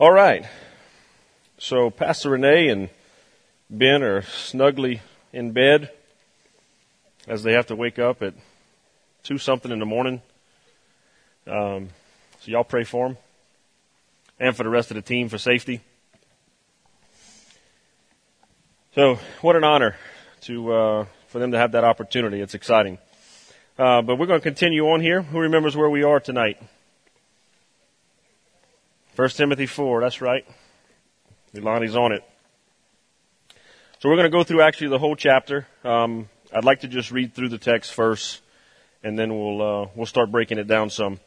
All right. So Pastor Renee and Ben are snugly in bed as they have to wake up at two something in the morning. Um, so y'all pray for them and for the rest of the team for safety. So what an honor to uh, for them to have that opportunity. It's exciting. Uh, but we're going to continue on here. Who remembers where we are tonight? First Timothy four. That's right. Ilani's on it. So we're going to go through actually the whole chapter. Um, I'd like to just read through the text first, and then we'll uh, we'll start breaking it down some.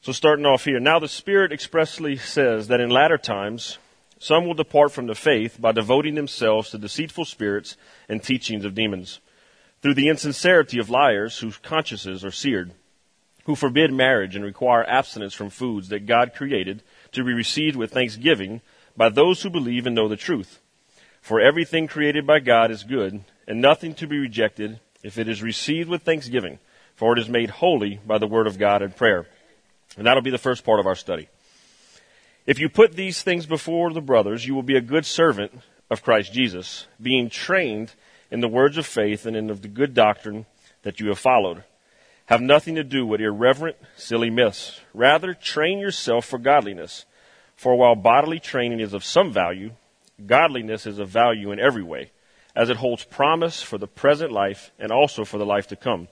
So starting off here, now the Spirit expressly says that in latter times some will depart from the faith by devoting themselves to deceitful spirits and teachings of demons, through the insincerity of liars whose consciences are seared, who forbid marriage and require abstinence from foods that God created to be received with thanksgiving by those who believe and know the truth. For everything created by God is good, and nothing to be rejected if it is received with thanksgiving, for it is made holy by the word of God and prayer. And that'll be the first part of our study. If you put these things before the brothers, you will be a good servant of Christ Jesus, being trained in the words of faith and in the good doctrine that you have followed. Have nothing to do with irreverent, silly myths. Rather, train yourself for godliness. For while bodily training is of some value, godliness is of value in every way, as it holds promise for the present life and also for the life to come.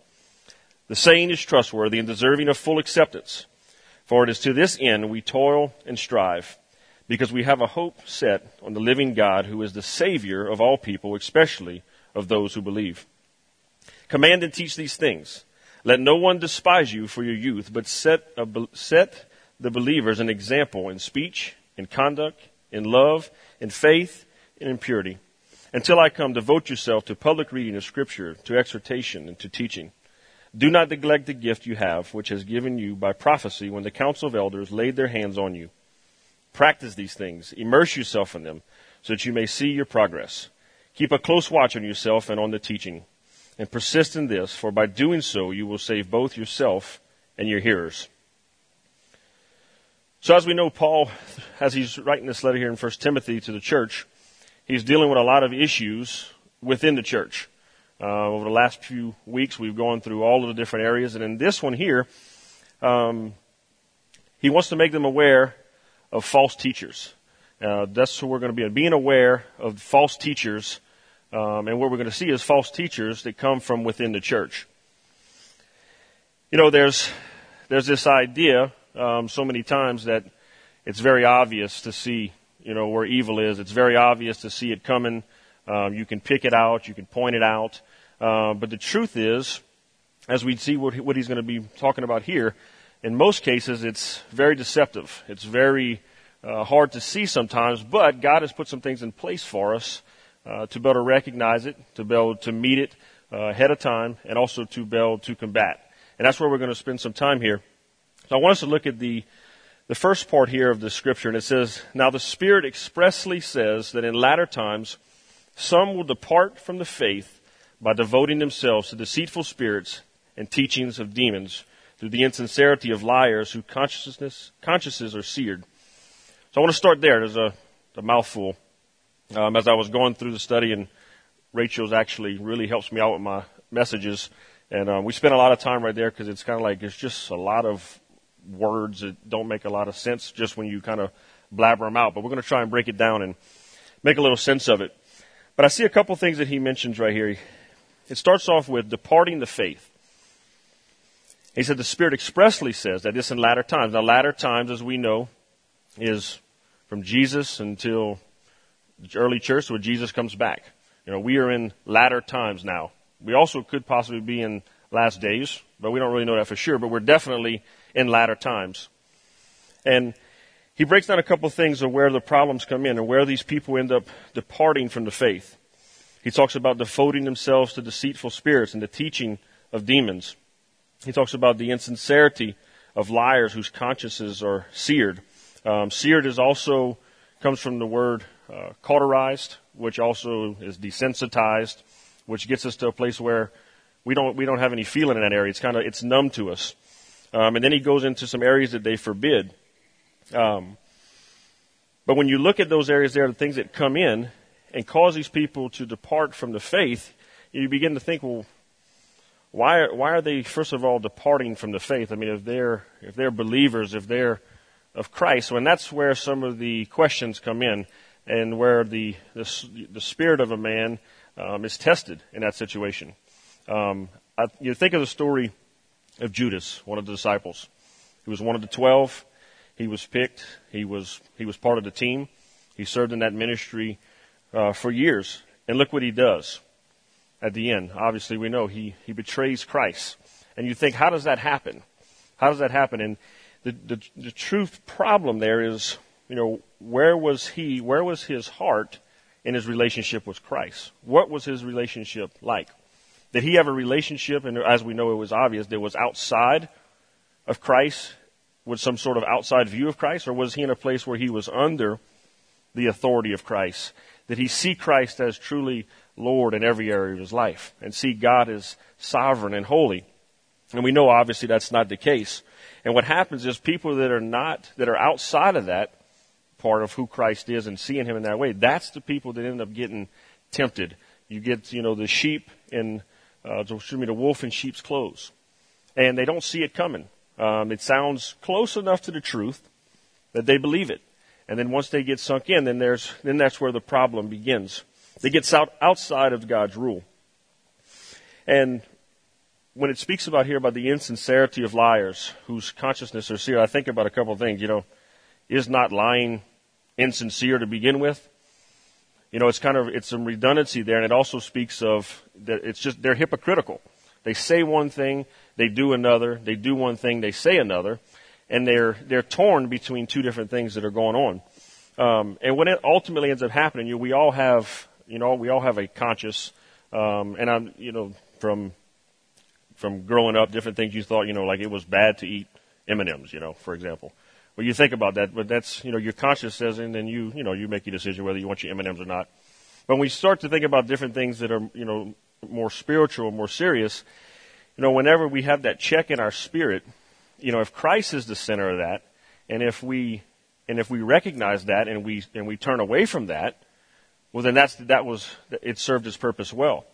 The saying is trustworthy and deserving of full acceptance. For it is to this end we toil and strive, because we have a hope set on the living God who is the Savior of all people, especially of those who believe. Command and teach these things. Let no one despise you for your youth, but set, a, set the believers an example in speech, in conduct, in love, in faith, and in purity. Until I come, devote yourself to public reading of Scripture, to exhortation, and to teaching. Do not neglect the gift you have, which has given you by prophecy when the council of elders laid their hands on you. Practice these things, immerse yourself in them, so that you may see your progress. Keep a close watch on yourself and on the teaching, and persist in this, for by doing so you will save both yourself and your hearers. So as we know, Paul, as he's writing this letter here in 1 Timothy to the church, he's dealing with a lot of issues within the church. Uh, over the last few weeks, we've gone through all of the different areas, and in this one here, um, he wants to make them aware of false teachers. Uh, that's who we're going to be. Being aware of false teachers, um, and what we're going to see is false teachers that come from within the church. You know, there's there's this idea um, so many times that it's very obvious to see, you know, where evil is. It's very obvious to see it coming. Um, you can pick it out. You can point it out. Uh, but the truth is, as we see what, what he's going to be talking about here, in most cases it's very deceptive. It's very uh, hard to see sometimes, but God has put some things in place for us uh, to be able to recognize it, to be able to meet it uh, ahead of time, and also to be able to combat. And that's where we're going to spend some time here. So I want us to look at the the first part here of the scripture, and it says, Now the Spirit expressly says that in latter times some will depart from the faith by devoting themselves to deceitful spirits and teachings of demons through the insincerity of liars whose consciousness, consciences are seared. So I want to start there. There's a, a mouthful. Um, as I was going through the study, and Rachel's actually really helps me out with my messages, and um, we spent a lot of time right there because it's kind of like it's just a lot of words that don't make a lot of sense just when you kind of blabber them out. But we're going to try and break it down and make a little sense of it. But I see a couple things that he mentions right here. It starts off with departing the faith. He said the Spirit expressly says that this in latter times. Now, latter times, as we know, is from Jesus until early church, when Jesus comes back. You know, we are in latter times now. We also could possibly be in last days, but we don't really know that for sure. But we're definitely in latter times. And he breaks down a couple of things of where the problems come in and where these people end up departing from the faith. He talks about devoting themselves to deceitful spirits and the teaching of demons. He talks about the insincerity of liars whose consciences are seared. Um, seared is also comes from the word uh, cauterized, which also is desensitized, which gets us to a place where we don't we don't have any feeling in that area. It's kind of it's numb to us. Um, and then he goes into some areas that they forbid. Um, But when you look at those areas there, are the things that come in and cause these people to depart from the faith, you begin to think, well, why why are they first of all departing from the faith? I mean, if they're if they're believers, if they're of Christ, and that's where some of the questions come in, and where the the, the spirit of a man um, is tested in that situation. Um, I, you think of the story of Judas, one of the disciples. He was one of the twelve. He was picked. He was he was part of the team. He served in that ministry uh, for years, and look what he does at the end. Obviously, we know he, he betrays Christ. And you think, how does that happen? How does that happen? And the, the, the truth problem there is, you know, where was he, where was his heart in his relationship with Christ? What was his relationship like? Did he have a relationship, and as we know it was obvious, that was outside of Christ, with some sort of outside view of Christ, or was he in a place where he was under the authority of Christ? Did he see Christ as truly Lord in every area of his life and see God as sovereign and holy. And we know obviously that's not the case. And what happens is people that are not, that are outside of that part of who Christ is and seeing him in that way, that's the people that end up getting tempted. You get, you know, the sheep in, uh, excuse me, the wolf in sheep's clothes. And they don't see it coming. Um, it sounds close enough to the truth that they believe it. And then once they get sunk in, then there's, then that's where the problem begins that gets out, outside of God's rule. And when it speaks about here about the insincerity of liars whose consciousness is seared, I think about a couple of things. You know, is not lying insincere to begin with? You know, it's kind of it's some redundancy there, and it also speaks of that it's just they're hypocritical. They say one thing, they do another. They do one thing, they say another, and they're they're torn between two different things that are going on. Um, and when it ultimately ends up happening, you we all have you know, we all have a conscious, um, and I'm, you know, from from growing up, different things you thought, you know, like it was bad to eat M&Ms, you know, for example. You think about that, but that's, you know, your conscience says, and then you, you know, you make your decision whether you want your M&Ms or not. But when we start to think about different things that are, you know, more spiritual, more serious, you know, whenever we have that check in our spirit, you know, if Christ is the center of that, and if we, and if we recognize that and we, and we turn away from that, well then that's, that was, it served its purpose well.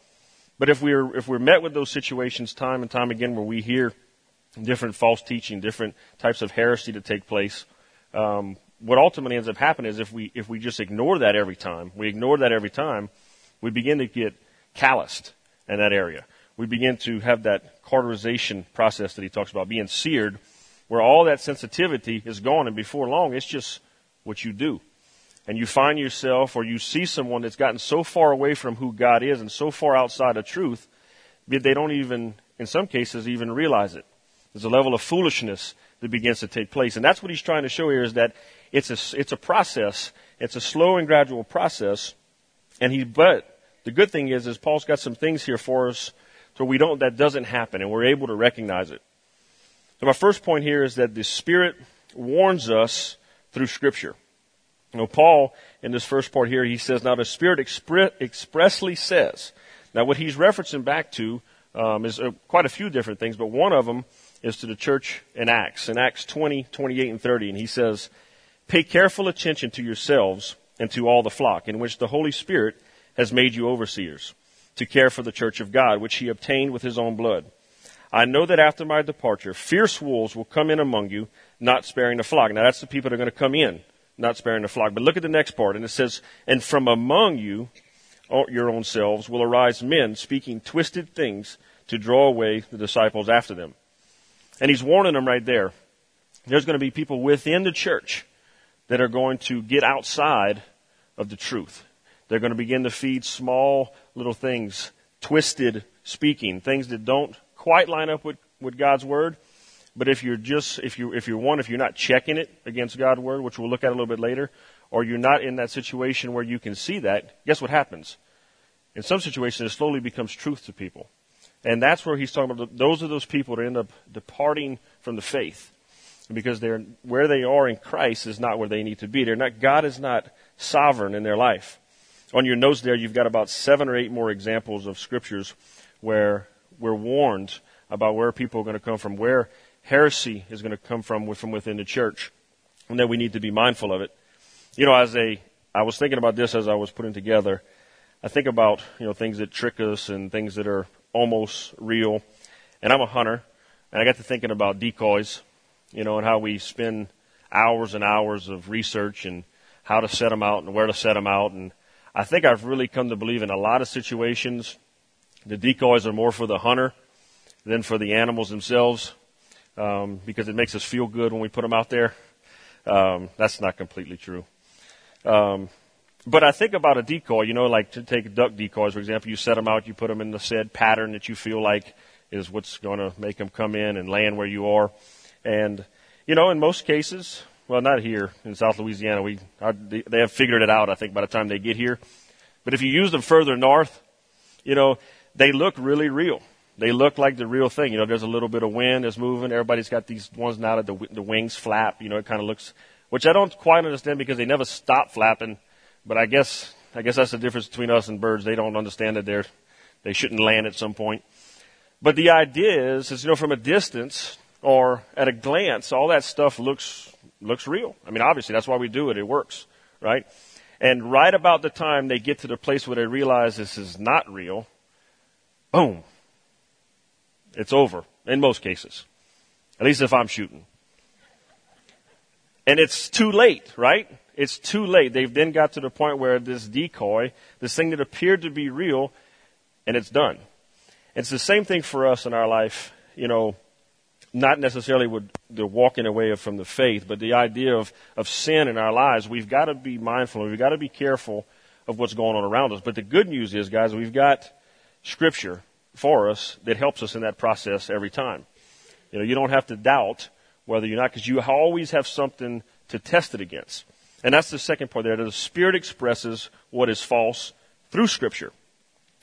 But if we're, if we're met with those situations time and time again where we hear different false teaching, different types of heresy to take place, um, what ultimately ends up happening is if we, if we just ignore that every time, we ignore that every time, we begin to get calloused in that area. We begin to have that cauterization process that he talks about, being seared, where all that sensitivity is gone, and before long, it's just what you do and you find yourself or you see someone that's gotten so far away from who God is and so far outside of truth that they don't even, in some cases, even realize it. There's a level of foolishness that begins to take place. And that's what he's trying to show here is that it's a, it's a process. It's a slow and gradual process. And he, but the good thing is, is Paul's got some things here for us so we don't, that doesn't happen and we're able to recognize it. So my first point here is that the Spirit warns us through Scripture. You know, Paul, in this first part here, he says, now the Spirit expre- expressly says. Now what he's referencing back to um, is uh, quite a few different things, but one of them is to the church in Acts, in Acts 20, 28, and 30. And he says, Pay careful attention to yourselves and to all the flock, in which the Holy Spirit has made you overseers, to care for the church of God, which he obtained with his own blood. I know that after my departure, fierce wolves will come in among you, not sparing the flock. Now that's the people that are going to come in not sparing the flock. But look at the next part, and it says, And from among you, your own selves, will arise men speaking twisted things to draw away the disciples after them. And he's warning them right there. There's going to be people within the church that are going to get outside of the truth. They're going to begin to feed small little things, twisted speaking, things that don't quite line up with, with God's word, but if you're just, if you, if you're one, if you're not checking it against God's word, which we'll look at a little bit later, or you're not in that situation where you can see that, guess what happens? In some situations, it slowly becomes truth to people. And that's where he's talking about. Those are those people that end up departing from the faith. Because they're, where they are in Christ is not where they need to be. They're not, God is not sovereign in their life. On your notes there, you've got about seven or eight more examples of scriptures where we're warned about where people are going to come from, where heresy is going to come from, from within the church, and that we need to be mindful of it. You know, as a, I was thinking about this as I was putting together. I think about, you know, things that trick us and things that are almost real. And I'm a hunter, and I got to thinking about decoys, you know, and how we spend hours and hours of research and how to set them out and where to set them out. And I think I've really come to believe in a lot of situations, the decoys are more for the hunter than for the animals themselves, um, because it makes us feel good when we put them out there. Um, that's not completely true. Um, but I think about a decoy, you know, like to take duck decoys, for example, you set them out, you put them in the said pattern that you feel like is what's going to make them come in and land where you are. And, you know, in most cases, well, not here in South Louisiana, we, they have figured it out, I think, by the time they get here. But if you use them further north, you know, they look really real. They look like the real thing. You know, there's a little bit of wind that's moving. Everybody's got these ones now that the, the wings flap. You know, it kind of looks, which I don't quite understand because they never stop flapping but I guess I guess that's the difference between us and birds. They don't understand that they're they shouldn't land at some point. But the idea is, is you know, from a distance or at a glance, all that stuff looks looks real. I mean, obviously that's why we do it. It works, right? And right about the time they get to the place where they realize this is not real, boom, it's over in most cases. At least if I'm shooting. And it's too late, right? It's too late. They've then got to the point where this decoy, this thing that appeared to be real, and it's done. It's the same thing for us in our life, you know, not necessarily with the walking away from the faith, but the idea of, of sin in our lives. We've got to be mindful, we've got to be careful of what's going on around us. But the good news is, guys, we've got scripture for us that helps us in that process every time. You know, you don't have to doubt whether you're not, because you always have something to test it against. And that's the second part there. The Spirit expresses what is false through Scripture.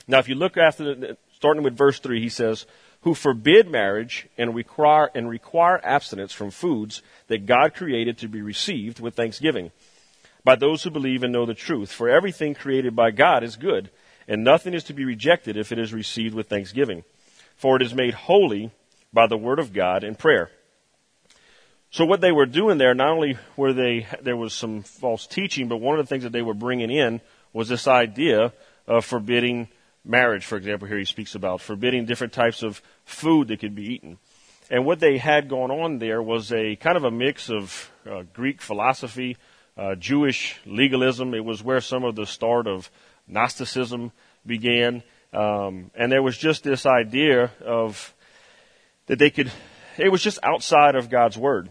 Now, if you look after, the, starting with verse 3, he says, who forbid marriage and require, and require abstinence from foods that God created to be received with thanksgiving by those who believe and know the truth. For everything created by God is good, and nothing is to be rejected if it is received with thanksgiving. For it is made holy by the word of God and prayer. So what they were doing there, not only were they, there was some false teaching, but one of the things that they were bringing in was this idea of forbidding marriage, for example, here he speaks about, forbidding different types of food that could be eaten. And what they had going on there was a kind of a mix of uh, Greek philosophy, uh, Jewish legalism. It was where some of the start of Gnosticism began. Um, and there was just this idea of that they could, it was just outside of God's Word.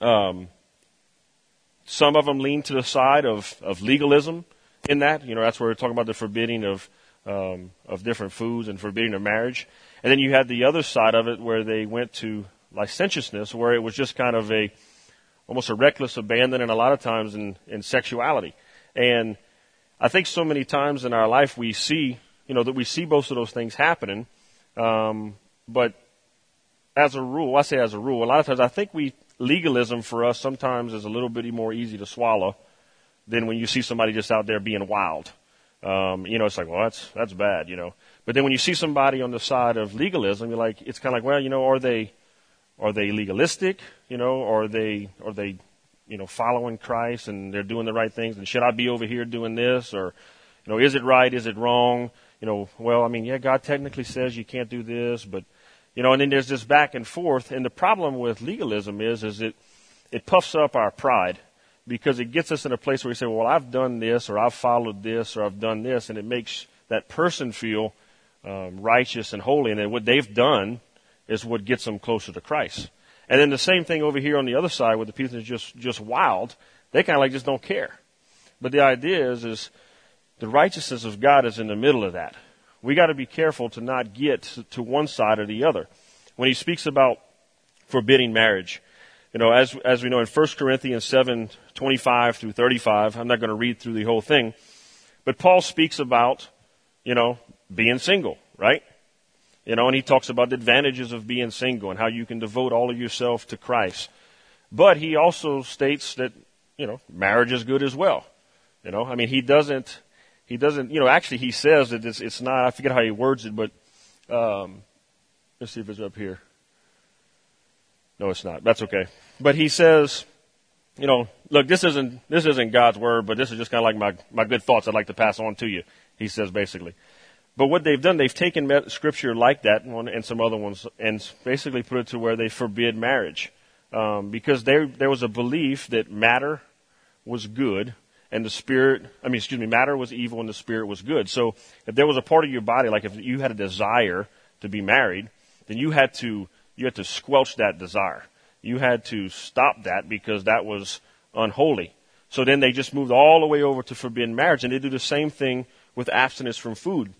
Um, some of them lean to the side of, of legalism in that. You know, that's where we're talking about the forbidding of, um, of different foods and forbidding of marriage. And then you had the other side of it where they went to licentiousness, where it was just kind of a, almost a reckless abandon and a lot of times in, in sexuality. And I think so many times in our life we see, you know, that we see both of those things happening. Um, but as a rule, I say as a rule, a lot of times I think we legalism for us sometimes is a little bit more easy to swallow than when you see somebody just out there being wild. Um, you know, it's like, well, that's that's bad, you know. But then when you see somebody on the side of legalism, you're like, it's kind of like, well, you know, are they are they legalistic, you know, are they are they you know following Christ and they're doing the right things? And should I be over here doing this, or you know, is it right? Is it wrong? You know, well, I mean, yeah, God technically says you can't do this, but you know, and then there's this back and forth. And the problem with legalism is, is it, it puffs up our pride because it gets us in a place where we say, well, I've done this or I've followed this or I've done this. And it makes that person feel um, righteous and holy. And then what they've done is what gets them closer to Christ. And then the same thing over here on the other side with the people are just, just wild. They kind of like just don't care. But the idea is, is the righteousness of God is in the middle of that we got to be careful to not get to one side or the other. When he speaks about forbidding marriage, you know, as, as we know in 1 Corinthians 7, 25 through 35, I'm not going to read through the whole thing, but Paul speaks about, you know, being single, right? You know, and he talks about the advantages of being single and how you can devote all of yourself to Christ. But he also states that, you know, marriage is good as well. You know, I mean, he doesn't, he doesn't, you know, actually he says that it's, it's not, I forget how he words it, but, um, let's see if it's up here. No, it's not. That's okay. But he says, you know, look, this isn't, this isn't God's word, but this is just kind of like my, my good thoughts I'd like to pass on to you, he says basically. But what they've done, they've taken scripture like that and some other ones and basically put it to where they forbid marriage. Um, because there, there was a belief that matter was good and the spirit, I mean, excuse me, matter was evil and the spirit was good. So if there was a part of your body, like if you had a desire to be married, then you had to, you had to squelch that desire. You had to stop that because that was unholy. So then they just moved all the way over to forbidden marriage and they do the same thing with abstinence from food.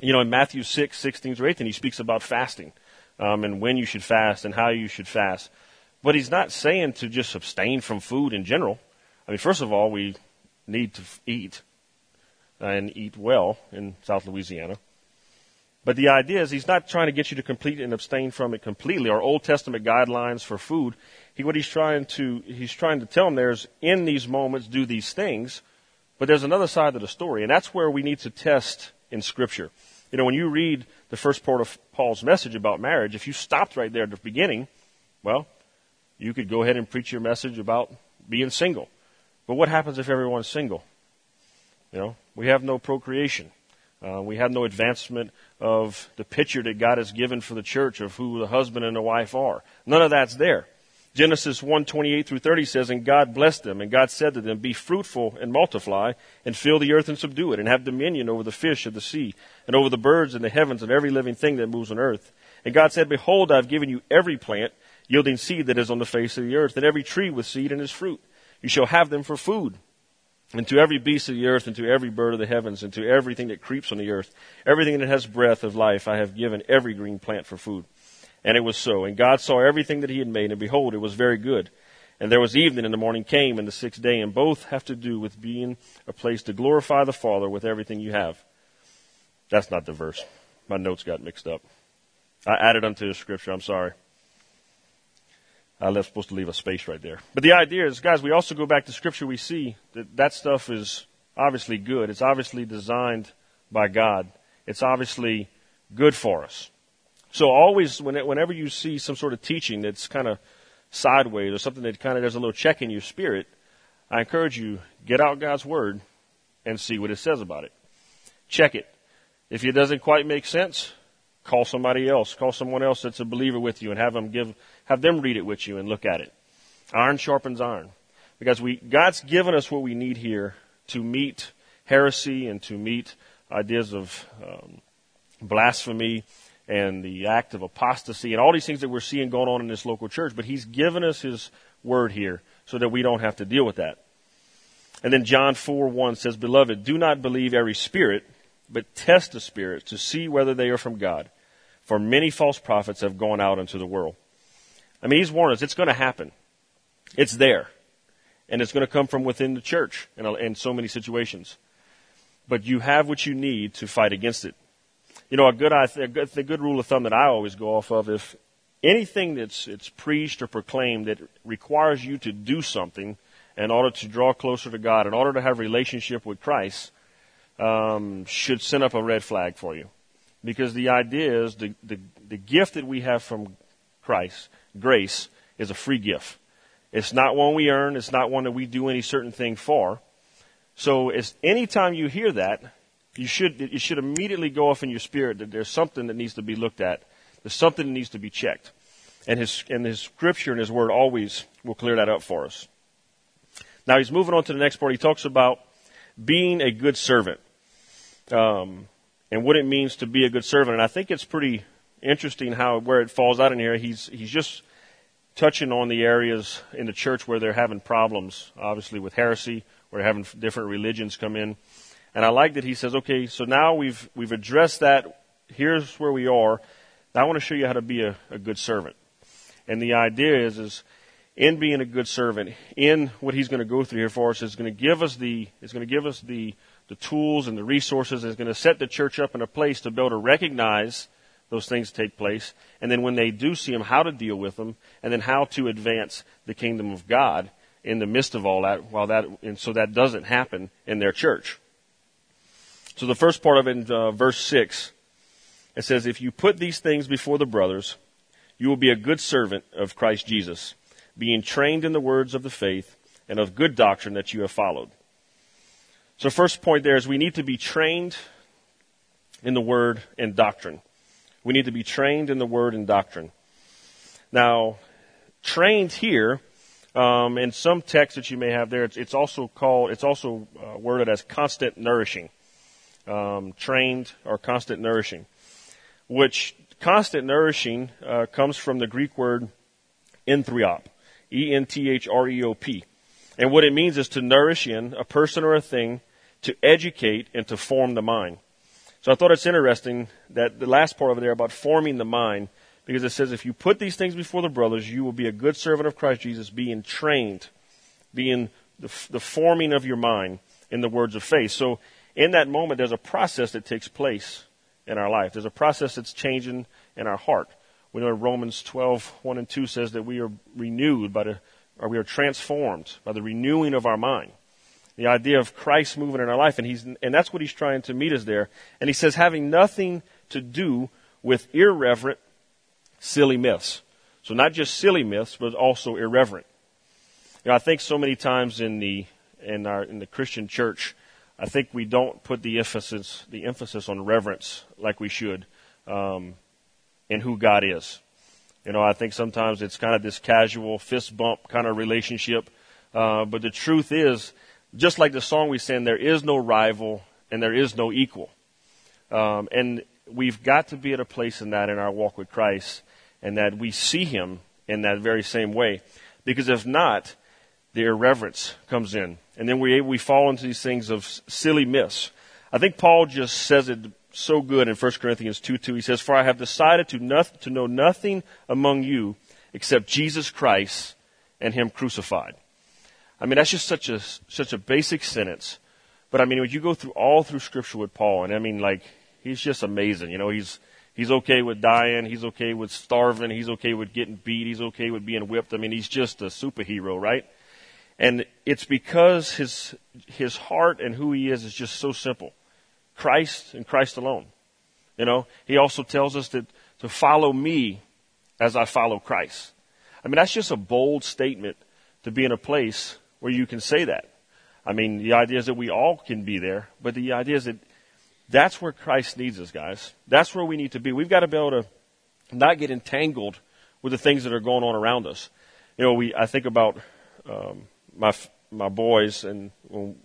You know, in Matthew 6, 16 through 18, he speaks about fasting, um, and when you should fast and how you should fast. But he's not saying to just abstain from food in general. I mean, first of all, we need to eat and eat well in South Louisiana. But the idea is he's not trying to get you to complete and abstain from it completely. Our Old Testament guidelines for food, he, what he's trying to, he's trying to tell them there is in these moments do these things, but there's another side of the story, and that's where we need to test in Scripture. You know, when you read the first part of Paul's message about marriage, if you stopped right there at the beginning, well, you could go ahead and preach your message about being single. But what happens if everyone's single? You know, we have no procreation. Uh, we have no advancement of the picture that God has given for the church of who the husband and the wife are. None of that's there. Genesis 1, 28 through 30 says, And God blessed them, and God said to them, Be fruitful and multiply, and fill the earth and subdue it, and have dominion over the fish of the sea, and over the birds in the heavens, and every living thing that moves on earth. And God said, Behold, I have given you every plant yielding seed that is on the face of the earth, and every tree with seed in its fruit. You shall have them for food. And to every beast of the earth, and to every bird of the heavens, and to everything that creeps on the earth, everything that has breath of life, I have given every green plant for food. And it was so. And God saw everything that he had made, and behold, it was very good. And there was evening, and the morning came, and the sixth day, and both have to do with being a place to glorify the Father with everything you have. That's not the verse. My notes got mixed up. I added unto the scripture, I'm sorry. I was supposed to leave a space right there. But the idea is, guys, we also go back to Scripture. We see that that stuff is obviously good. It's obviously designed by God. It's obviously good for us. So always, whenever you see some sort of teaching that's kind of sideways or something that kind of does a little check in your spirit, I encourage you get out God's Word and see what it says about it. Check it. If it doesn't quite make sense, call somebody else. Call someone else that's a believer with you and have them give have them read it with you and look at it. Iron sharpens iron. Because we, God's given us what we need here to meet heresy and to meet ideas of um, blasphemy and the act of apostasy and all these things that we're seeing going on in this local church. But He's given us His word here so that we don't have to deal with that. And then John 4 1 says, Beloved, do not believe every spirit, but test the spirits to see whether they are from God. For many false prophets have gone out into the world. I mean, he's warned us. It's going to happen. It's there. And it's going to come from within the church in, in so many situations. But you have what you need to fight against it. You know, a good, a good, the good rule of thumb that I always go off of, if anything that's it's preached or proclaimed that requires you to do something in order to draw closer to God, in order to have a relationship with Christ, um, should send up a red flag for you. Because the idea is the, the, the gift that we have from Christ grace is a free gift. It's not one we earn. It's not one that we do any certain thing for. So it's anytime you hear that, you should, it should immediately go off in your spirit that there's something that needs to be looked at. There's something that needs to be checked. And his, and his scripture and his word always will clear that up for us. Now he's moving on to the next part. He talks about being a good servant. Um, and what it means to be a good servant. And I think it's pretty interesting how where it falls out in here. He's he's just touching on the areas in the church where they're having problems, obviously with heresy, where they're having different religions come in. And I like that he says, okay, so now we've we've addressed that. Here's where we are. Now I want to show you how to be a, a good servant. And the idea is is in being a good servant, in what he's going to go through here for us, is going to give us the is going to give us the the tools and the resources. Is going to set the church up in a place to be able to recognize those things take place, and then when they do see them, how to deal with them, and then how to advance the kingdom of God in the midst of all that, while that, and so that doesn't happen in their church. So the first part of it in uh, verse 6, it says, If you put these things before the brothers, you will be a good servant of Christ Jesus, being trained in the words of the faith and of good doctrine that you have followed. So first point there is we need to be trained in the word and doctrine. We need to be trained in the word and doctrine. Now, trained here, um, in some texts that you may have there, it's, it's also called, it's also uh, worded as constant nourishing. Um, trained or constant nourishing, which constant nourishing uh, comes from the Greek word enthreop, E-N-T-H-R-E-O-P. And what it means is to nourish in a person or a thing, to educate and to form the mind. So I thought it's interesting that the last part over there about forming the mind, because it says if you put these things before the brothers, you will be a good servant of Christ Jesus, being trained, being the, the forming of your mind in the words of faith. So in that moment, there's a process that takes place in our life. There's a process that's changing in our heart. We know Romans 12, 1 and 2 says that we are renewed by the, or we are transformed by the renewing of our mind. The idea of Christ moving in our life, and he's, and that's what he's trying to meet us there. And he says having nothing to do with irreverent, silly myths. So not just silly myths, but also irreverent. You know, I think so many times in the, in our, in the Christian church, I think we don't put the emphasis, the emphasis on reverence like we should. Um, in who God is. You know, I think sometimes it's kind of this casual fist bump kind of relationship. Uh, but the truth is, just like the song we sang, there is no rival and there is no equal. Um, and we've got to be at a place in that in our walk with Christ and that we see Him in that very same way. Because if not, the irreverence comes in. And then we, we fall into these things of silly myths. I think Paul just says it so good in 1 Corinthians 2 2. He says, For I have decided to, noth- to know nothing among you except Jesus Christ and Him crucified. I mean, that's just such a, such a basic sentence. But I mean, when you go through all through Scripture with Paul, and I mean, like, he's just amazing. You know, he's, he's okay with dying. He's okay with starving. He's okay with getting beat. He's okay with being whipped. I mean, he's just a superhero, right? And it's because his, his heart and who he is is just so simple. Christ and Christ alone. You know, he also tells us that to follow me as I follow Christ. I mean, that's just a bold statement to be in a place where you can say that. I mean, the idea is that we all can be there, but the idea is that that's where Christ needs us, guys. That's where we need to be. We've got to be able to not get entangled with the things that are going on around us. You know, we I think about um, my my boys, and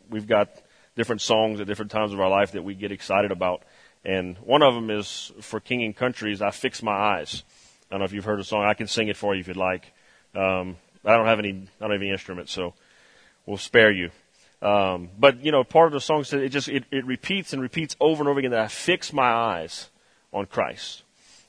we've got different songs at different times of our life that we get excited about. And one of them is for King and Country's, I Fix My Eyes. I don't know if you've heard the song. I can sing it for you if you'd like. Um, I don't have any, I don't have any instruments, so we'll spare you. Um, but you know, part of the song says it just it, it repeats and repeats over and over again that I fix my eyes on Christ.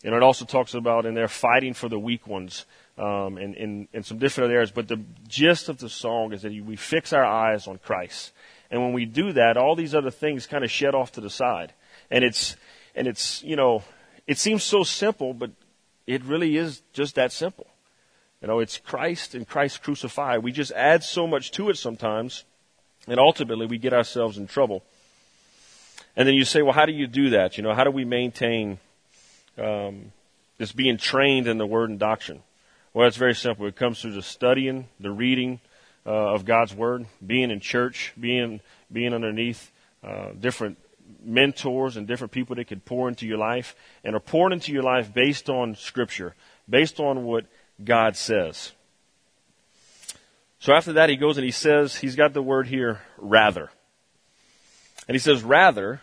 And it also talks about in there fighting for the weak ones um, and in, in some different areas. But the gist of the song is that we fix our eyes on Christ. And when we do that, all these other things kind of shed off to the side. And it's, and it's, you know, it seems so simple, but it really is just that simple. You know, it's Christ and Christ crucified. We just add so much to it sometimes, and ultimately we get ourselves in trouble. And then you say, well, how do you do that? You know, how do we maintain um, this being trained in the Word and doctrine? Well, it's very simple. It comes through the studying, the reading, uh, of God's Word, being in church, being being underneath uh, different mentors and different people that could pour into your life and are poured into your life based on Scripture, based on what God says. So after that, he goes and he says, he's got the word here, rather. And he says, rather,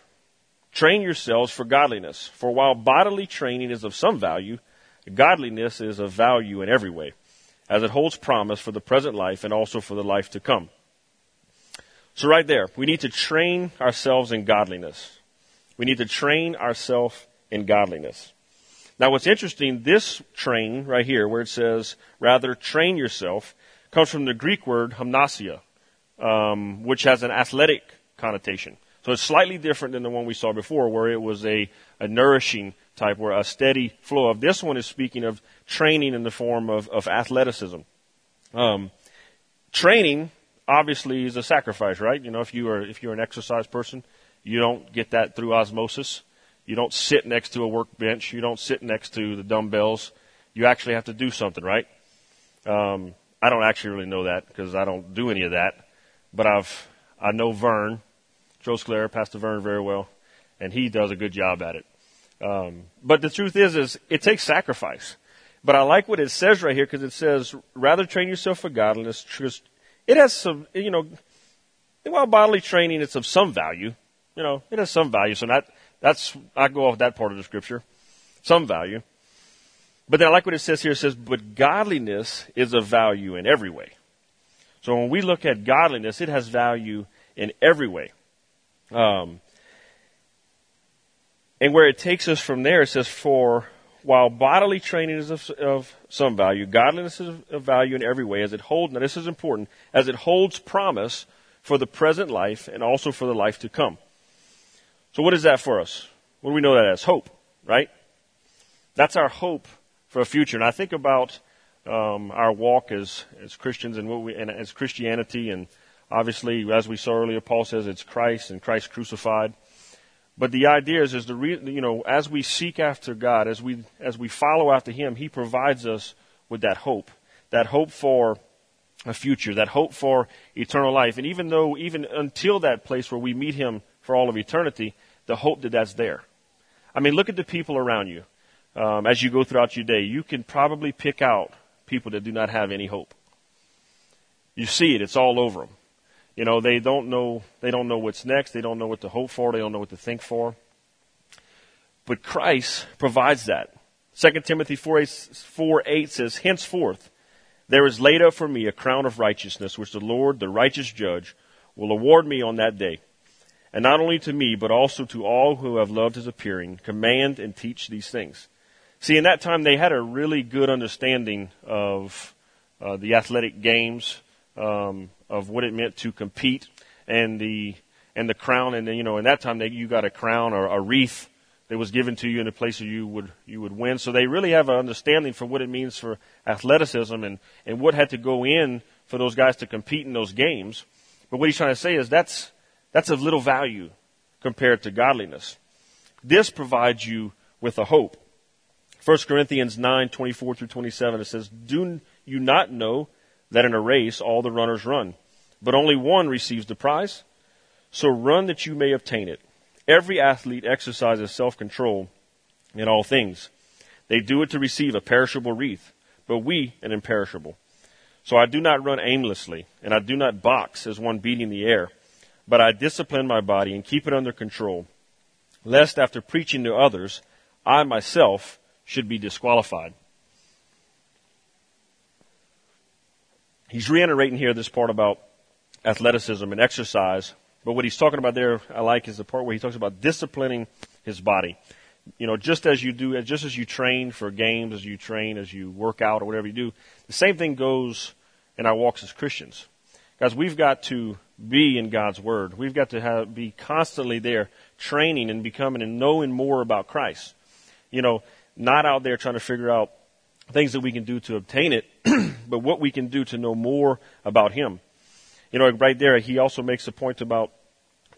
train yourselves for godliness. For while bodily training is of some value, godliness is of value in every way as it holds promise for the present life and also for the life to come. So right there, we need to train ourselves in godliness. We need to train ourselves in godliness. Now what's interesting, this train right here, where it says, rather train yourself, comes from the Greek word gymnasia, um, which has an athletic connotation. So it's slightly different than the one we saw before, where it was a, a nourishing type, where a steady flow of. This one is speaking of training in the form of, of athleticism. Um, training obviously is a sacrifice, right? You know, if you are if you're an exercise person, you don't get that through osmosis. You don't sit next to a workbench. You don't sit next to the dumbbells. You actually have to do something, right? Um, I don't actually really know that because I don't do any of that. But I've I know Vern, Joe Sclair, Pastor Vern very well, and he does a good job at it. Um, but the truth is, is it takes sacrifice. But I like what it says right here because it says, rather train yourself for godliness. It has some, you know, while bodily training it's of some value, you know, it has some value. So that, that's, I go off that part of the scripture. Some value. But then I like what it says here. It says, but godliness is of value in every way. So when we look at godliness, it has value in every way. Um, and where it takes us from there, it says, for while bodily training is of, of some value, godliness is of value in every way as it holds, now this is important, as it holds promise for the present life and also for the life to come. So what is that for us? What do we know that as? Hope, right? That's our hope for a future. And I think about um, our walk as as Christians and what we and as Christianity, and obviously, as we saw earlier, Paul says it's Christ and Christ crucified. But the idea is, is the re, you know, as we seek after God, as we as we follow after Him, He provides us with that hope, that hope for a future, that hope for eternal life. And even though, even until that place where we meet Him for all of eternity, the hope that that's there. I mean, look at the people around you. Um, as you go throughout your day, you can probably pick out people that do not have any hope. You see it; it's all over them. You know, they don't know, they don't know what's next. They don't know what to hope for. They don't know what to think for. But Christ provides that. 2 Timothy 4 8, 4, 8 says, Henceforth, there is laid up for me a crown of righteousness, which the Lord, the righteous judge, will award me on that day. And not only to me, but also to all who have loved his appearing, command and teach these things. See, in that time, they had a really good understanding of uh, the athletic games, um, of what it meant to compete and the and the crown. And you know in that time they, you got a crown or a wreath that was given to you in a place where you would you would win. So they really have an understanding for what it means for athleticism and and what had to go in for those guys to compete in those games. But what he's trying to say is that's that's of little value compared to godliness this provides you with a hope 1 Corinthians 9, 24 through 27, it says, Do you not know that in a race all the runners run, but only one receives the prize. So run that you may obtain it. Every athlete exercises self control in all things. They do it to receive a perishable wreath, but we an imperishable. So I do not run aimlessly, and I do not box as one beating the air, but I discipline my body and keep it under control, lest after preaching to others, I myself should be disqualified. He's reiterating here this part about athleticism and exercise. But what he's talking about there, I like, is the part where he talks about disciplining his body. You know, just as you do, just as you train for games, as you train, as you work out or whatever you do, the same thing goes in our walks as Christians. Guys, we've got to be in God's Word. We've got to have, be constantly there training and becoming and knowing more about Christ. You know, not out there trying to figure out things that we can do to obtain it, but what we can do to know more about Him. You know, right there, he also makes a point about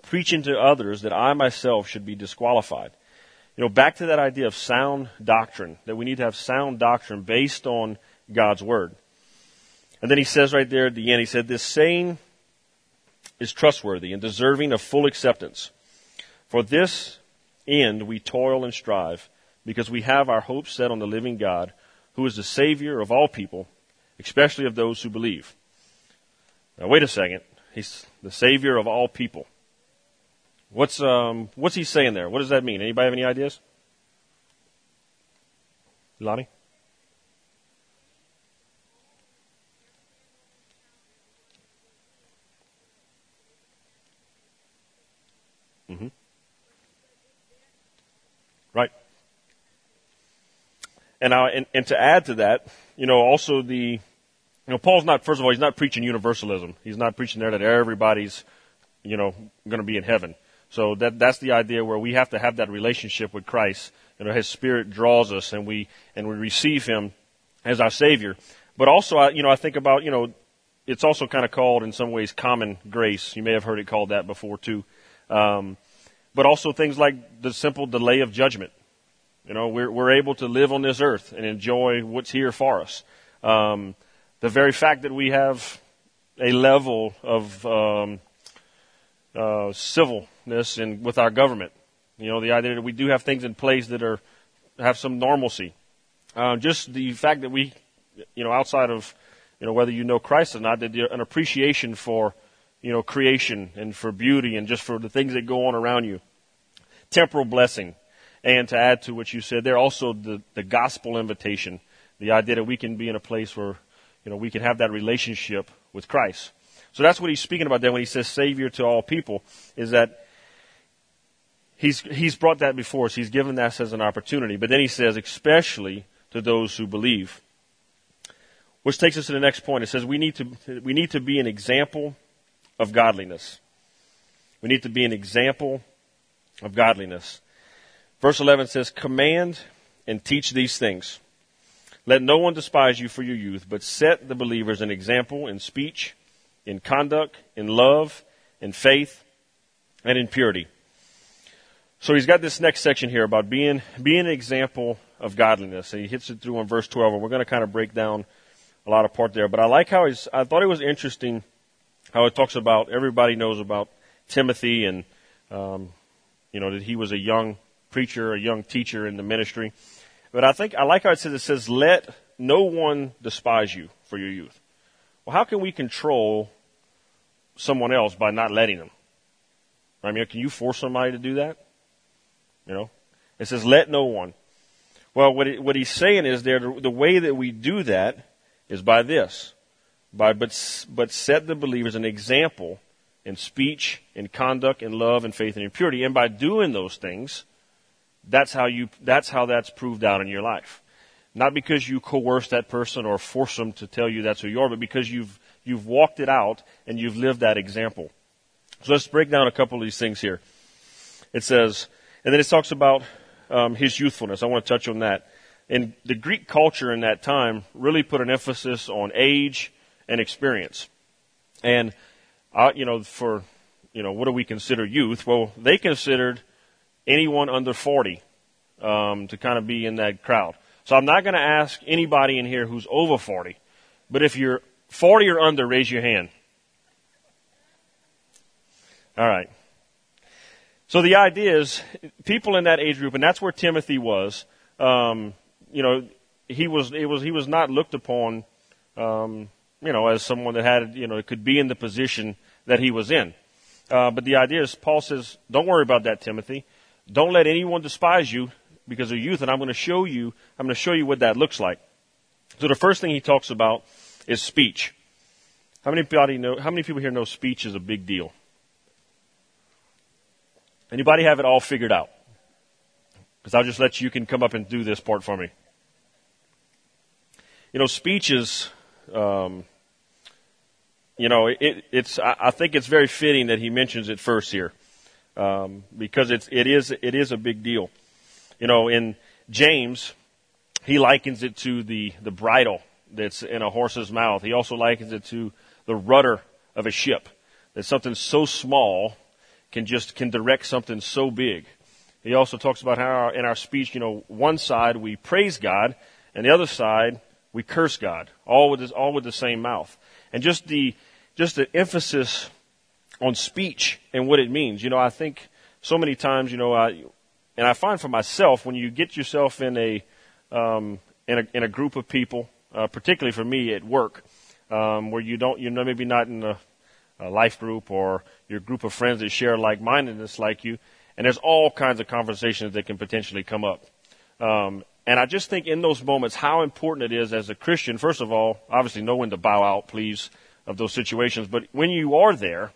preaching to others that I myself should be disqualified. You know, back to that idea of sound doctrine, that we need to have sound doctrine based on God's Word. And then he says right there at the end, he said, This saying is trustworthy and deserving of full acceptance. For this end we toil and strive, because we have our hopes set on the living God, who is the Savior of all people, especially of those who believe. Now wait a second. He's the savior of all people. What's um what's he saying there? What does that mean? Anybody have any ideas? Lonnie? And, now, and, and to add to that, you know, also the you know, Paul's not, first of all, he's not preaching universalism. He's not preaching there that everybody's, you know, going to be in heaven. So that, that's the idea where we have to have that relationship with Christ. You know, His Spirit draws us and we, and we receive Him as our Savior. But also, I, you know, I think about, you know, it's also kind of called in some ways common grace. You may have heard it called that before too. Um, but also things like the simple delay of judgment. You know, we're, we're able to live on this earth and enjoy what's here for us. Um, The very fact that we have a level of um, uh, civilness in with our government. You know, the idea that we do have things in place that are have some normalcy. Uh, just the fact that we, you know, outside of, you know, whether you know Christ or not, that an appreciation for, you know, creation and for beauty and just for the things that go on around you. Temporal blessing. And to add to what you said there, also the, the gospel invitation. The idea that we can be in a place where, you know, we can have that relationship with Christ. So that's what he's speaking about there when he says Savior to all people, is that he's, he's brought that before us. He's given us as an opportunity. But then he says, especially to those who believe. Which takes us to the next point. It says we need to, we need to be an example of godliness. We need to be an example of godliness. Verse 11 says, Command and teach these things. Let no one despise you for your youth, but set the believers an example in speech, in conduct, in love, in faith, and in purity. So he's got this next section here about being, being an example of godliness. And he hits it through on verse 12, and we're going to kind of break down a lot of part there. But I like how he's, I thought it was interesting how it talks about, everybody knows about Timothy and, um, you know, that he was a young preacher, a young teacher in the ministry. But I think, I like how it says, it says, let no one despise you for your youth. Well, how can we control someone else by not letting them? I mean, can you force somebody to do that? You know, it says, let no one. Well, what, it, what he's saying is there, the, way that we do that is by this. By, but, but set the believers an example in speech, in conduct, in love, in faith, and in purity. And by doing those things, that's how you, that's how that's proved out in your life. Not because you coerce that person or force them to tell you that's who you are, but because you've, you've walked it out and you've lived that example. So let's break down a couple of these things here. It says, and then it talks about um, his youthfulness. I want to touch on that. And the Greek culture in that time really put an emphasis on age and experience. And, uh, you know, for, you know, what do we consider youth? Well, they considered anyone under 40 um, to kind of be in that crowd. So I'm not going to ask anybody in here who's over 40, but if you're 40 or under, raise your hand. All right. So the idea is people in that age group, and that's where Timothy was. Um, you know, he was it was he was not looked upon, um, you know, as someone that had you know could be in the position that he was in. Uh, but the idea is, Paul says, don't worry about that, Timothy. Don't let anyone despise you because of youth, and I'm going to show you. I'm going to show you what that looks like. So the first thing he talks about is speech. How many people know? How many people here know speech is a big deal? Anybody have it all figured out? Because I'll just let you can come up and do this part for me. You know, speech is, um, you know, it, it's. I, I think it's very fitting that he mentions it first here, um, because it's it is it is a big deal. You know, in James, he likens it to the the bridle that's in a horse's mouth. He also likens it to the rudder of a ship. That something so small can just can direct something so big. He also talks about how our, in our speech, you know, one side we praise God, and the other side we curse God, all with this, all with the same mouth. And just the just the emphasis on speech and what it means. You know, I think so many times, you know, I and I find for myself when you get yourself in a um, in a in a group of people, uh, particularly for me at work, um, where you don't, you know, maybe not in a, a life group or your group of friends that share like-mindedness like you, and there's all kinds of conversations that can potentially come up. Um, and I just think in those moments how important it is as a Christian, first of all, obviously know when to bow out, please, of those situations, but when you are there,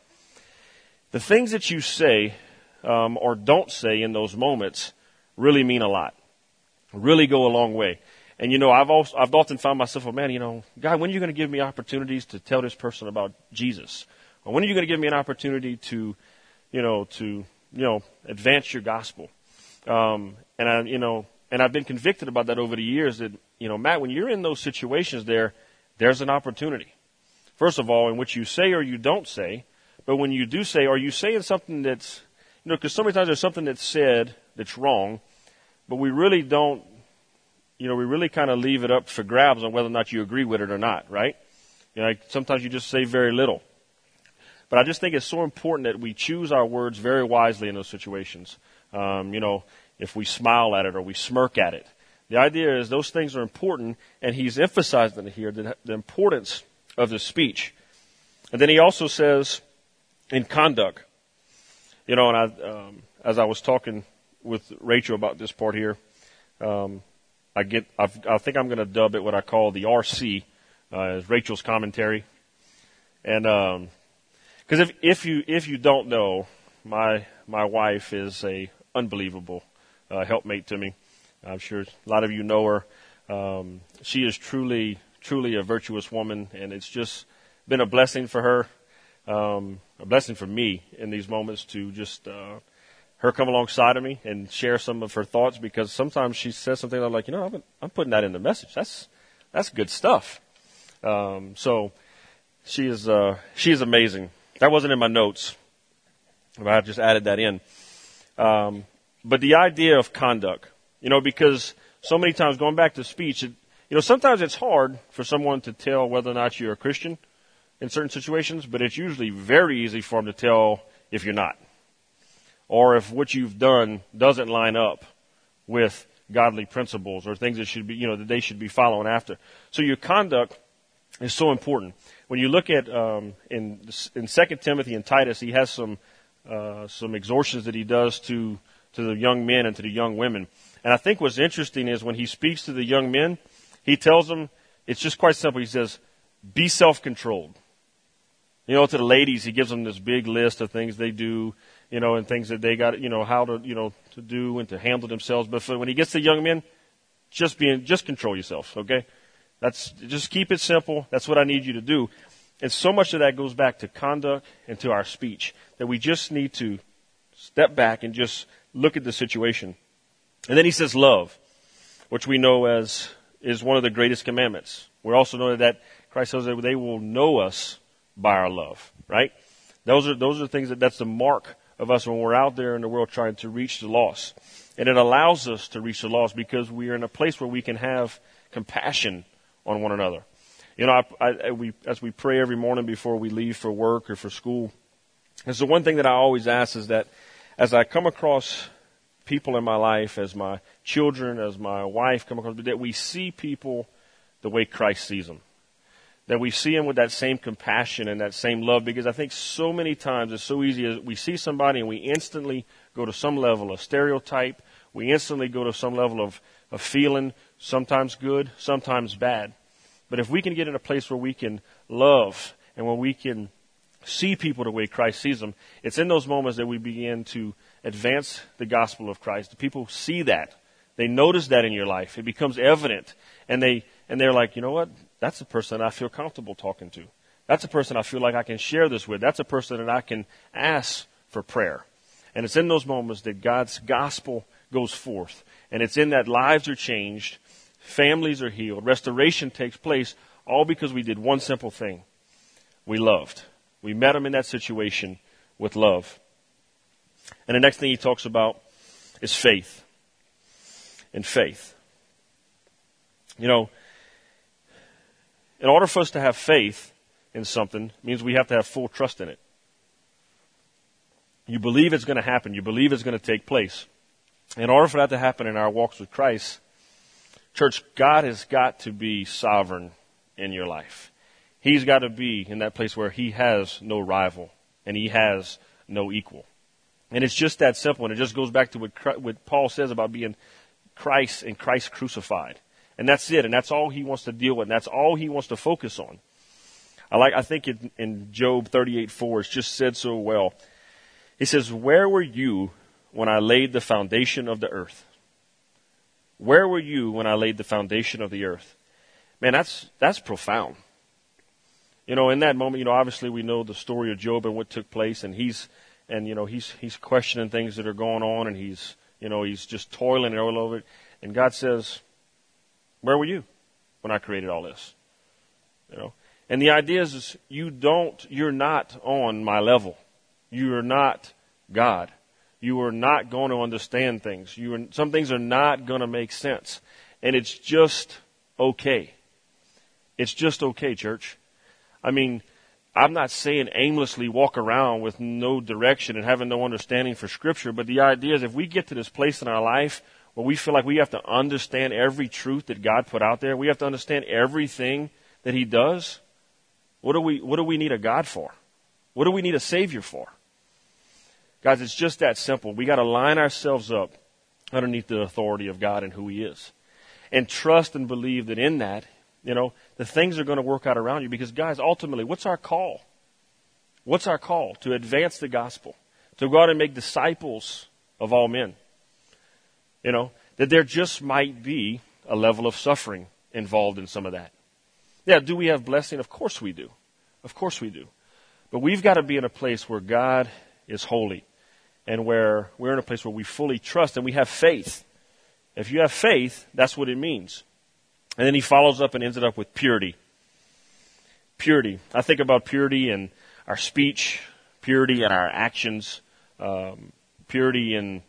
the things that you say um, or don't say in those moments really mean a lot, really go a long way. And you know, I've also, I've often found myself, well, man, you know, God, when are you going to give me opportunities to tell this person about Jesus? Or when are you going to give me an opportunity to, you know, to, you know, advance your gospel? Um, and I, you know, and I've been convicted about that over the years that, you know, Matt, when you're in those situations there, there's an opportunity. First of all, in which you say or you don't say, but when you do say, are you saying something that's, you know, because so many times there's something that's said that's wrong, but we really don't, you know, we really kind of leave it up for grabs on whether or not you agree with it or not, right? You know, sometimes you just say very little. But I just think it's so important that we choose our words very wisely in those situations. Um, you know, if we smile at it or we smirk at it. The idea is those things are important, and he's emphasizing here the, the importance of the speech. And then he also says in conduct, you know, and I, um, as I was talking with Rachel about this part here, um, I get, I've, i think I'm going to dub it what I call the RC, uh, as Rachel's commentary. And, um, cause if, if you, if you don't know, my, my wife is a unbelievable, uh, helpmate to me. I'm sure a lot of you know her. Um, she is truly, truly a virtuous woman, and it's just been a blessing for her, um, a blessing for me in these moments to just uh, her come alongside of me and share some of her thoughts because sometimes she says something I'm like, you know, I'm, I'm putting that in the message. That's that's good stuff. Um, so she is uh, she is amazing. That wasn't in my notes, but I just added that in. Um, but the idea of conduct, you know, because so many times going back to speech, it, you know, sometimes it's hard for someone to tell whether or not you're a Christian in certain situations, but it's usually very easy for them to tell if you're not. Or if what you've done doesn't line up with godly principles or things that should be, you know, that they should be following after. So your conduct is so important. When you look at um, in in Second Timothy and Titus, he has some uh, some exhortations that he does to to the young men and to the young women. And I think what's interesting is when he speaks to the young men, he tells them, it's just quite simple. He says, be self-controlled. You know, to the ladies, he gives them this big list of things they do, you know, and things that they got, you know, how to, you know, to do and to handle themselves. But for, when he gets to young men, just being, just control yourself, okay? That's, just keep it simple. That's what I need you to do. And so much of that goes back to conduct and to our speech that we just need to step back and just look at the situation. And then he says love, which we know as is one of the greatest commandments. We also know that Christ says that they will know us by our love, right? Those are, those are things that, that's the mark of us when we're out there in the world trying to reach the lost. And it allows us to reach the lost because we are in a place where we can have compassion on one another. You know, I, I, we, as we pray every morning before we leave for work or for school, it's the one thing that I always ask is that as I come across people in my life, as my children, as my wife come across, that we see people the way Christ sees them. That we see them with that same compassion and that same love because I think so many times it's so easy as we see somebody and we instantly go to some level of stereotype. We instantly go to some level of, of feeling, sometimes good, sometimes bad. But if we can get in a place where we can love and where we can see people the way Christ sees them, it's in those moments that we begin to advance the gospel of Christ. The people see that. They notice that in your life. It becomes evident. And they, and they're like, you know what? That's a person I feel comfortable talking to. That's a person I feel like I can share this with. That's a person that I can ask for prayer. And it's in those moments that God's gospel goes forth. And it's in that lives are changed, families are healed, restoration takes place, all because we did one simple thing. We loved. We met them in that situation with love. And the next thing he talks about is faith. And faith. You know, in order for us to have faith in something means we have to have full trust in it. You believe it's going to happen. You believe it's going to take place. In order for that to happen in our walks with Christ, church, God has got to be sovereign in your life. He's got to be in that place where he has no rival and he has no equal. And it's just that simple. And it just goes back to what, what Paul says about being Christ and Christ crucified. And that's it. And that's all he wants to deal with. And that's all he wants to focus on. I like, I think in, in Job 38 4, it's just said so well. He says, Where were you when I laid the foundation of the earth? Where were you when I laid the foundation of the earth? Man, that's, that's profound. You know, in that moment, you know, obviously we know the story of Job and what took place, and he's, and you know he's he's questioning things that are going on, and he's you know he's just toiling all over it. And God says, "Where were you when I created all this?" You know, and the idea is, is you don't, you're not on my level. You are not God. You are not going to understand things. You are, some things are not going to make sense, and it's just okay. It's just okay, church. I mean, I'm not saying aimlessly walk around with no direction and having no understanding for Scripture, but the idea is if we get to this place in our life where we feel like we have to understand every truth that God put out there, we have to understand everything that He does, what do we, what do we need a God for? What do we need a Savior for? Guys, it's just that simple. We got to line ourselves up underneath the authority of God and who He is. And trust and believe that in that, you know, the things are going to work out around you because, guys, ultimately, what's our call? What's our call? To advance the gospel, to go out and make disciples of all men. You know, that there just might be a level of suffering involved in some of that. Yeah, do we have blessing? Of course we do. Of course we do. But we've got to be in a place where God is holy and where we're in a place where we fully trust and we have faith. If you have faith, that's what it means. And then he follows up and ends it up with purity. Purity. I think about purity in our speech, purity in our actions, um, purity in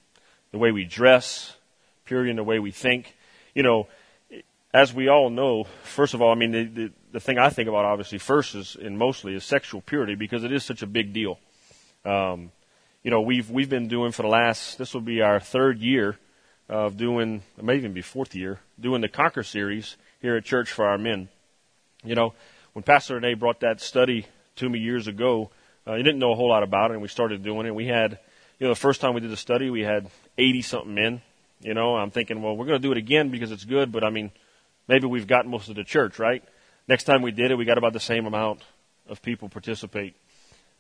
the way we dress, purity in the way we think. You know, as we all know, first of all, I mean, the, the, the thing I think about obviously first is, and mostly, is sexual purity because it is such a big deal. Um, you know, we've we've been doing for the last this will be our third year of doing, it may even be fourth year, doing the Conquer series here at church for our men. You know, when Pastor Renee brought that study to me years ago, uh, didn't know a whole lot about it, and we started doing it. We had, you know, the first time we did the study, we had 80 something men. You know, I'm thinking, well, we're going to do it again because it's good, but I mean, maybe we've got most of the church, right? Next time we did it, we got about the same amount of people participate.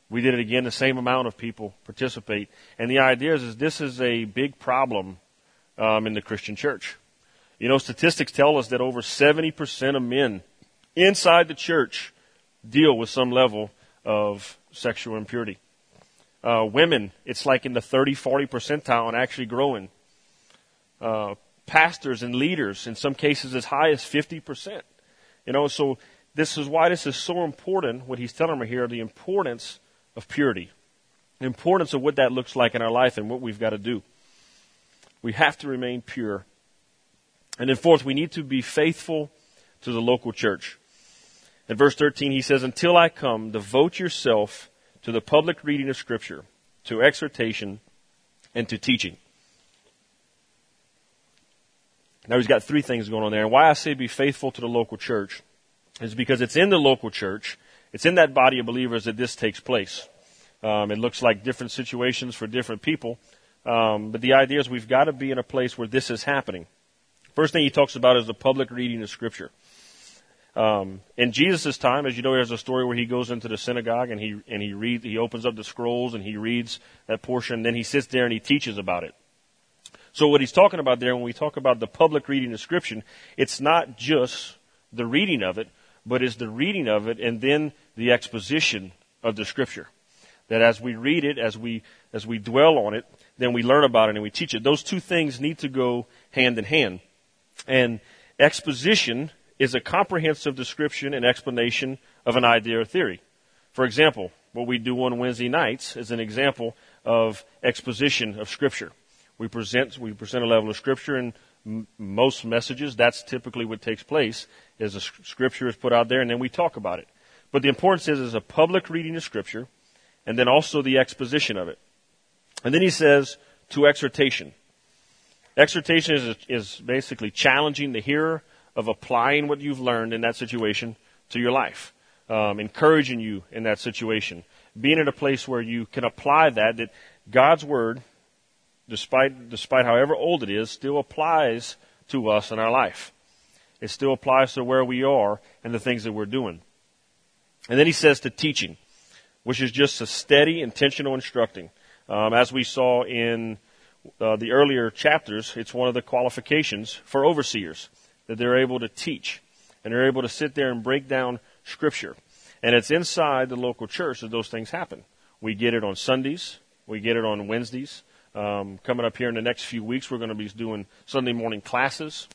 We did it again, the same amount of people participate. And the idea is, is this is a big problem um, in the Christian church. You know, statistics tell us that over 70% of men inside the church deal with some level of sexual impurity. Uh, women, it's like in the 30, 40 percentile and actually growing. Uh, pastors and leaders, in some cases as high as 50%. You know, so this is why this is so important, what he's telling me here, the importance of purity. The importance of what that looks like in our life and what we've got to do. We have to remain pure. And then fourth, we need to be faithful to the local church. In verse 13, he says, Until I come, devote yourself to the public reading of Scripture, to exhortation, and to teaching. Now he's got three things going on there. And why I say be faithful to the local church is because it's in the local church, it's in that body of believers that this takes place. Um, it looks like different situations for different people. Um, but the idea is we've got to be in a place where this is happening. First thing he talks about is the public reading of Scripture. Um, in Jesus' time, as you know, there's a story where he goes into the synagogue and he and he reads, he opens up the scrolls and he reads that portion. Then he sits there and he teaches about it. So what he's talking about there, when we talk about the public reading of Scripture, it's not just the reading of it, but it's the reading of it and then the exposition of the Scripture. That as we read it, as we as we dwell on it, then we learn about it and we teach it. Those two things need to go hand in hand. And exposition is a comprehensive description and explanation of an idea or theory. For example, what we do on Wednesday nights is an example of exposition of Scripture. We present we present a level of scripture in m- most messages. That's typically what takes place. Is a scripture is put out there, and then we talk about it. But the importance is is a public reading of scripture, and then also the exposition of it. And then he says to exhortation. Exhortation is is basically challenging the hearer of applying what you've learned in that situation to your life, um, encouraging you in that situation, being at a place where you can apply that that God's word despite, despite however old it is, still applies to us in our life. It still applies to where we are and the things that we're doing. And then he says to teaching, which is just a steady, intentional instructing. Um, as we saw in uh, the earlier chapters, it's one of the qualifications for overseers that they're able to teach and they're able to sit there and break down Scripture. And it's inside the local church that those things happen. We get it on Sundays, we get it on Wednesdays, um, coming up here in the next few weeks, we're going to be doing Sunday morning classes.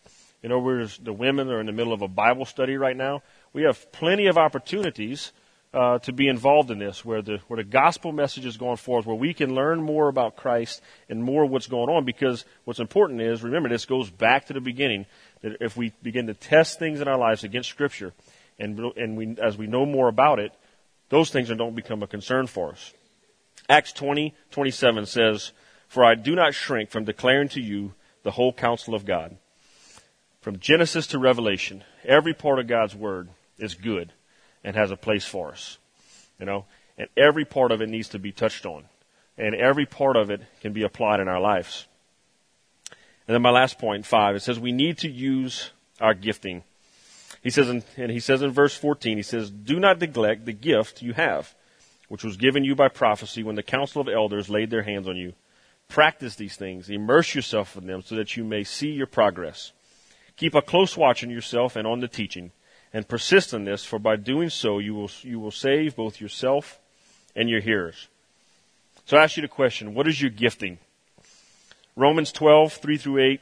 You know, we're the women are in the middle of a Bible study right now. We have plenty of opportunities uh, to be involved in this, where the where the gospel message is going forth, where we can learn more about Christ and more what's going on. Because what's important is, remember, this goes back to the beginning. That if we begin to test things in our lives against Scripture, and, and we, as we know more about it, those things don't become a concern for us. Acts 20, 27 says, For I do not shrink from declaring to you the whole counsel of God. From Genesis to Revelation, every part of God's Word is good and has a place for us. You know, and every part of it needs to be touched on. And every part of it can be applied in our lives. And then my last point, five, it says we need to use our gifting. He says, in, and he says in verse 14, he says, do not neglect the gift you have, which was given you by prophecy when the council of elders laid their hands on you. Practice these things, immerse yourself in them so that you may see your progress. Keep a close watch on yourself and on the teaching, and persist in this, for by doing so you will, you will save both yourself and your hearers. So I ask you the question, what is your gifting? Romans 12, 3 through 8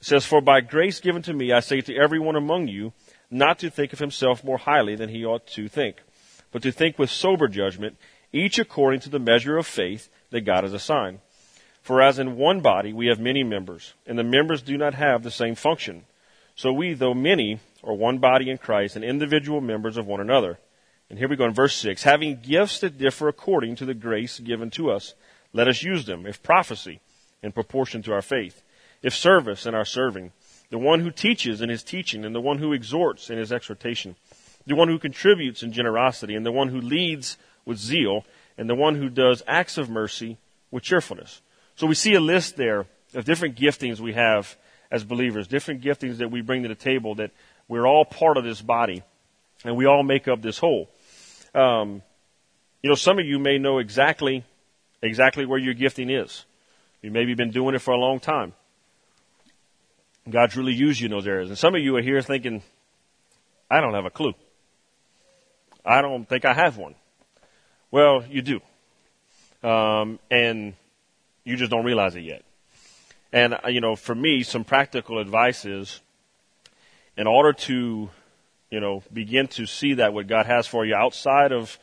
says, For by grace given to me, I say to everyone among you, not to think of himself more highly than he ought to think, but to think with sober judgment, each according to the measure of faith that God has assigned. For as in one body we have many members, and the members do not have the same function. So we, though many, are one body in Christ and individual members of one another. And here we go in verse 6. Having gifts that differ according to the grace given to us, let us use them. If prophecy, in proportion to our faith. If service in our serving, the one who teaches in his teaching, and the one who exhorts in his exhortation, the one who contributes in generosity, and the one who leads with zeal, and the one who does acts of mercy with cheerfulness. So we see a list there of different giftings we have as believers, different giftings that we bring to the table that we're all part of this body, and we all make up this whole. Um, you know, some of you may know exactly exactly where your gifting is. You maybe been doing it for a long time. God's really used you in those areas. And some of you are here thinking, I don't have a clue. I don't think I have one. Well, you do. Um, and you just don't realize it yet. And, uh, you know, for me, some practical advice is in order to, you know, begin to see that what God has for you outside of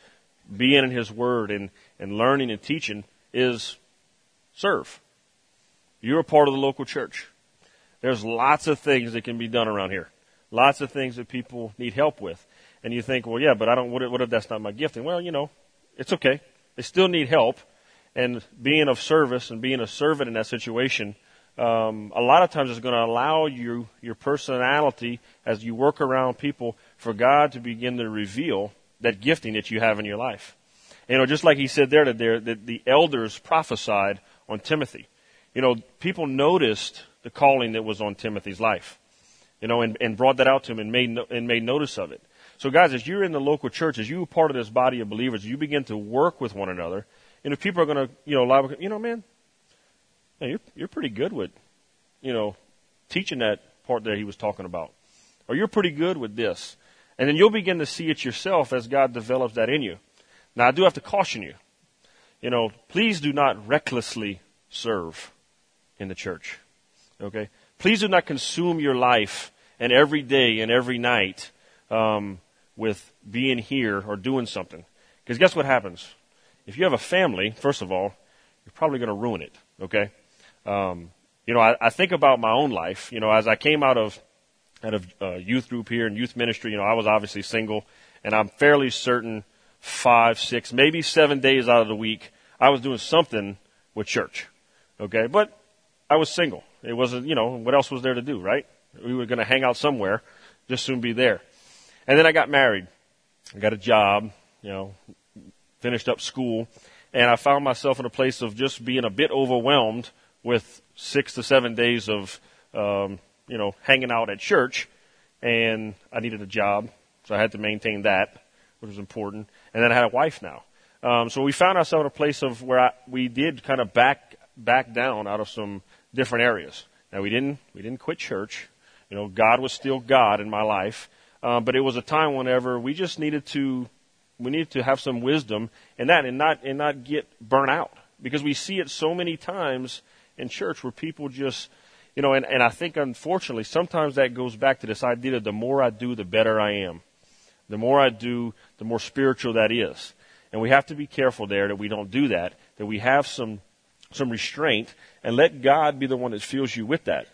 being in His Word and, and learning and teaching is serve. You're a part of the local church. There's lots of things that can be done around here. Lots of things that people need help with. And you think, well, yeah, but I don't, what if, what if that's not my gifting? Well, you know, it's okay. They still need help. And being of service and being a servant in that situation, um, a lot of times is going to allow you, your personality as you work around people for God to begin to reveal that gifting that you have in your life. You know, just like he said there that, there, that the elders prophesied on Timothy you know, people noticed the calling that was on Timothy's life, you know, and, and brought that out to him and made, no, and made notice of it. So guys, as you're in the local church, as you are part of this body of believers, you begin to work with one another. And if people are going to, you know, lie, you know, man, man, you're, you're pretty good with, you know, teaching that part that he was talking about. Or you're pretty good with this. And then you'll begin to see it yourself as God develops that in you. Now I do have to caution you. You know, please do not recklessly serve in the church. Okay? Please do not consume your life and every day and every night um, with being here or doing something. Because guess what happens? If you have a family, first of all, you're probably going to ruin it. Okay? Um, you know, I, I think about my own life. You know, as I came out of out of uh, youth group here and youth ministry, you know, I was obviously single, and I'm fairly certain five, six, maybe seven days out of the week, I was doing something with church. Okay, but I was single. It wasn't, you know, what else was there to do, right? We were going to hang out somewhere, just soon be there. And then I got married. I got a job, you know, finished up school, and I found myself in a place of just being a bit overwhelmed with six to seven days of, um, you know, hanging out at church, and I needed a job, so I had to maintain that, which was important. And then I had a wife now. Um, so we found ourselves in a place of where I, we did kind of back back down out of some different areas. Now we didn't we didn't quit church. You know, God was still God in my life, uh, but it was a time whenever we just needed to we need to have some wisdom in that and not and not get burnt out because we see it so many times in church where people just you know and, and I think unfortunately sometimes that goes back to this idea that the more I do the better I am. The more I do, the more spiritual that is. And we have to be careful there that we don't do that, that we have some some restraint, and let God be the one that fills you with that.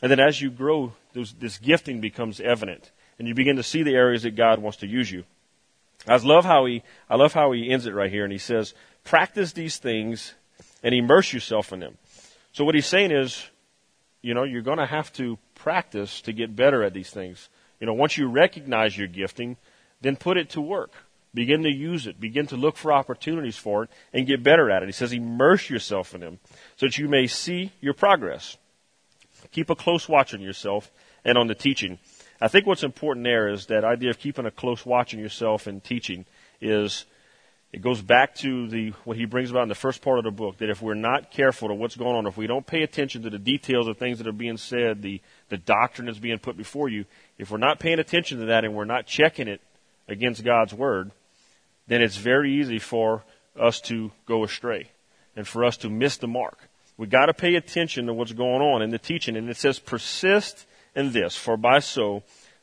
And then as you grow, those, this gifting becomes evident. and you begin to see the areas that God wants to use you. I love how he, I love how he ends it right here, and he says, practice these things and immerse yourself in them. So what he's saying is, you know, you're going to have to practice to get better at these things. You know, once you recognize your gifting, then put it to work. Begin to use it. Begin to look for opportunities for it and get better at it. He says immerse yourself in them so that you may see your progress. Keep a close watch on yourself and on the teaching. I think what's important there is that idea of keeping a close watch on yourself and teaching is it goes back to the what he brings about in the first part of the book that if we're not careful to what's going on, if we don't pay attention to the details of things that are being said, the the doctrine that's being put before you, if we're not paying attention to that and we're not checking it against God's word, then it's very easy for us to go astray and for us to miss the mark. We got to pay attention to what's going on in the teaching. And it says, persist in this, for by so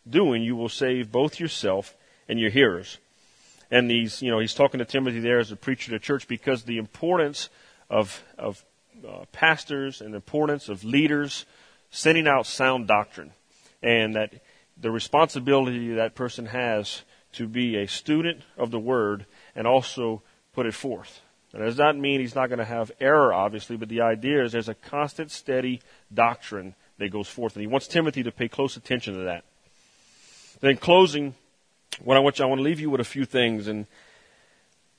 doing you will save both yourself and your hearers. And these, you know, he's talking to Timothy there as a preacher to church because the importance of, of uh, pastors and the importance of leaders sending out sound doctrine and that the responsibility that person has to be a student of the Word and also put it forth. That does not mean he's not going to have error, obviously, but the idea is there's a constant, steady doctrine that goes forth, and he wants Timothy to pay close attention to that. Then, closing, what I want you, I want to leave you with a few things, and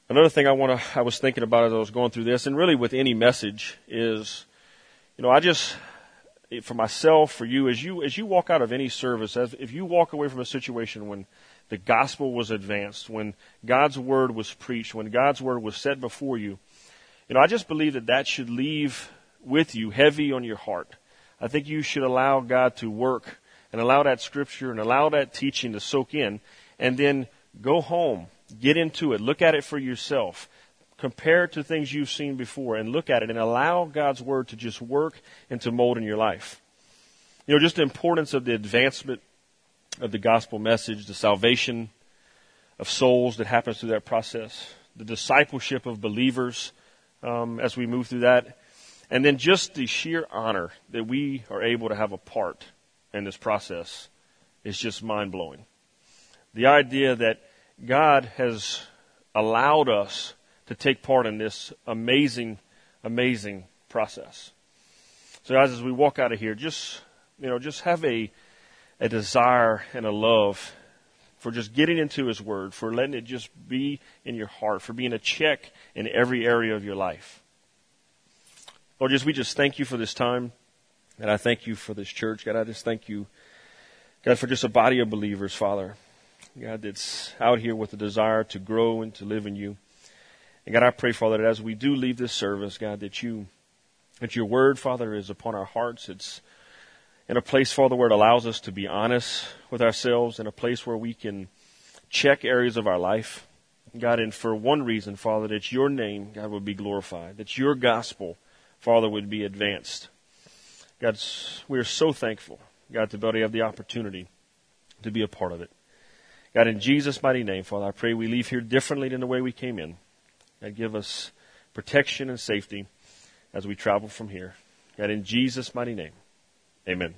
another thing I want to, I was thinking about as I was going through this, and really with any message is, you know, I just, for myself, for you, as you as you walk out of any service, as if you walk away from a situation when the gospel was advanced, when God's word was preached, when God's word was set before you, you know, I just believe that that should leave with you heavy on your heart. I think you should allow God to work and allow that scripture and allow that teaching to soak in and then go home, get into it, look at it for yourself compare it to things you've seen before and look at it and allow God's Word to just work and to mold in your life. You know, just the importance of the advancement of the gospel message, the salvation of souls that happens through that process, the discipleship of believers um, as we move through that, and then just the sheer honor that we are able to have a part in this process is just mind blowing. The idea that God has allowed us to take part in this amazing, amazing process. So guys, as we walk out of here, just, you know, just have a, a desire and a love for just getting into His Word, for letting it just be in your heart, for being a check in every area of your life. Lord, just we just thank you for this time, and I thank you for this church. God, I just thank you, God, for just a body of believers, Father. God, that's out here with a desire to grow and to live in you. And God, I pray, Father, that as we do leave this service, God, that you, that your word, Father, is upon our hearts. It's in a place, Father, where it allows us to be honest with ourselves, in a place where we can check areas of our life. God, and for one reason, Father, that your name, God, would be glorified, that your gospel, Father, would be advanced. God, we are so thankful, God, to be able to have the opportunity to be a part of it. God, in Jesus' mighty name, Father, I pray we leave here differently than the way we came in God, give us protection and safety as we travel from here. God, in Jesus' mighty name, amen.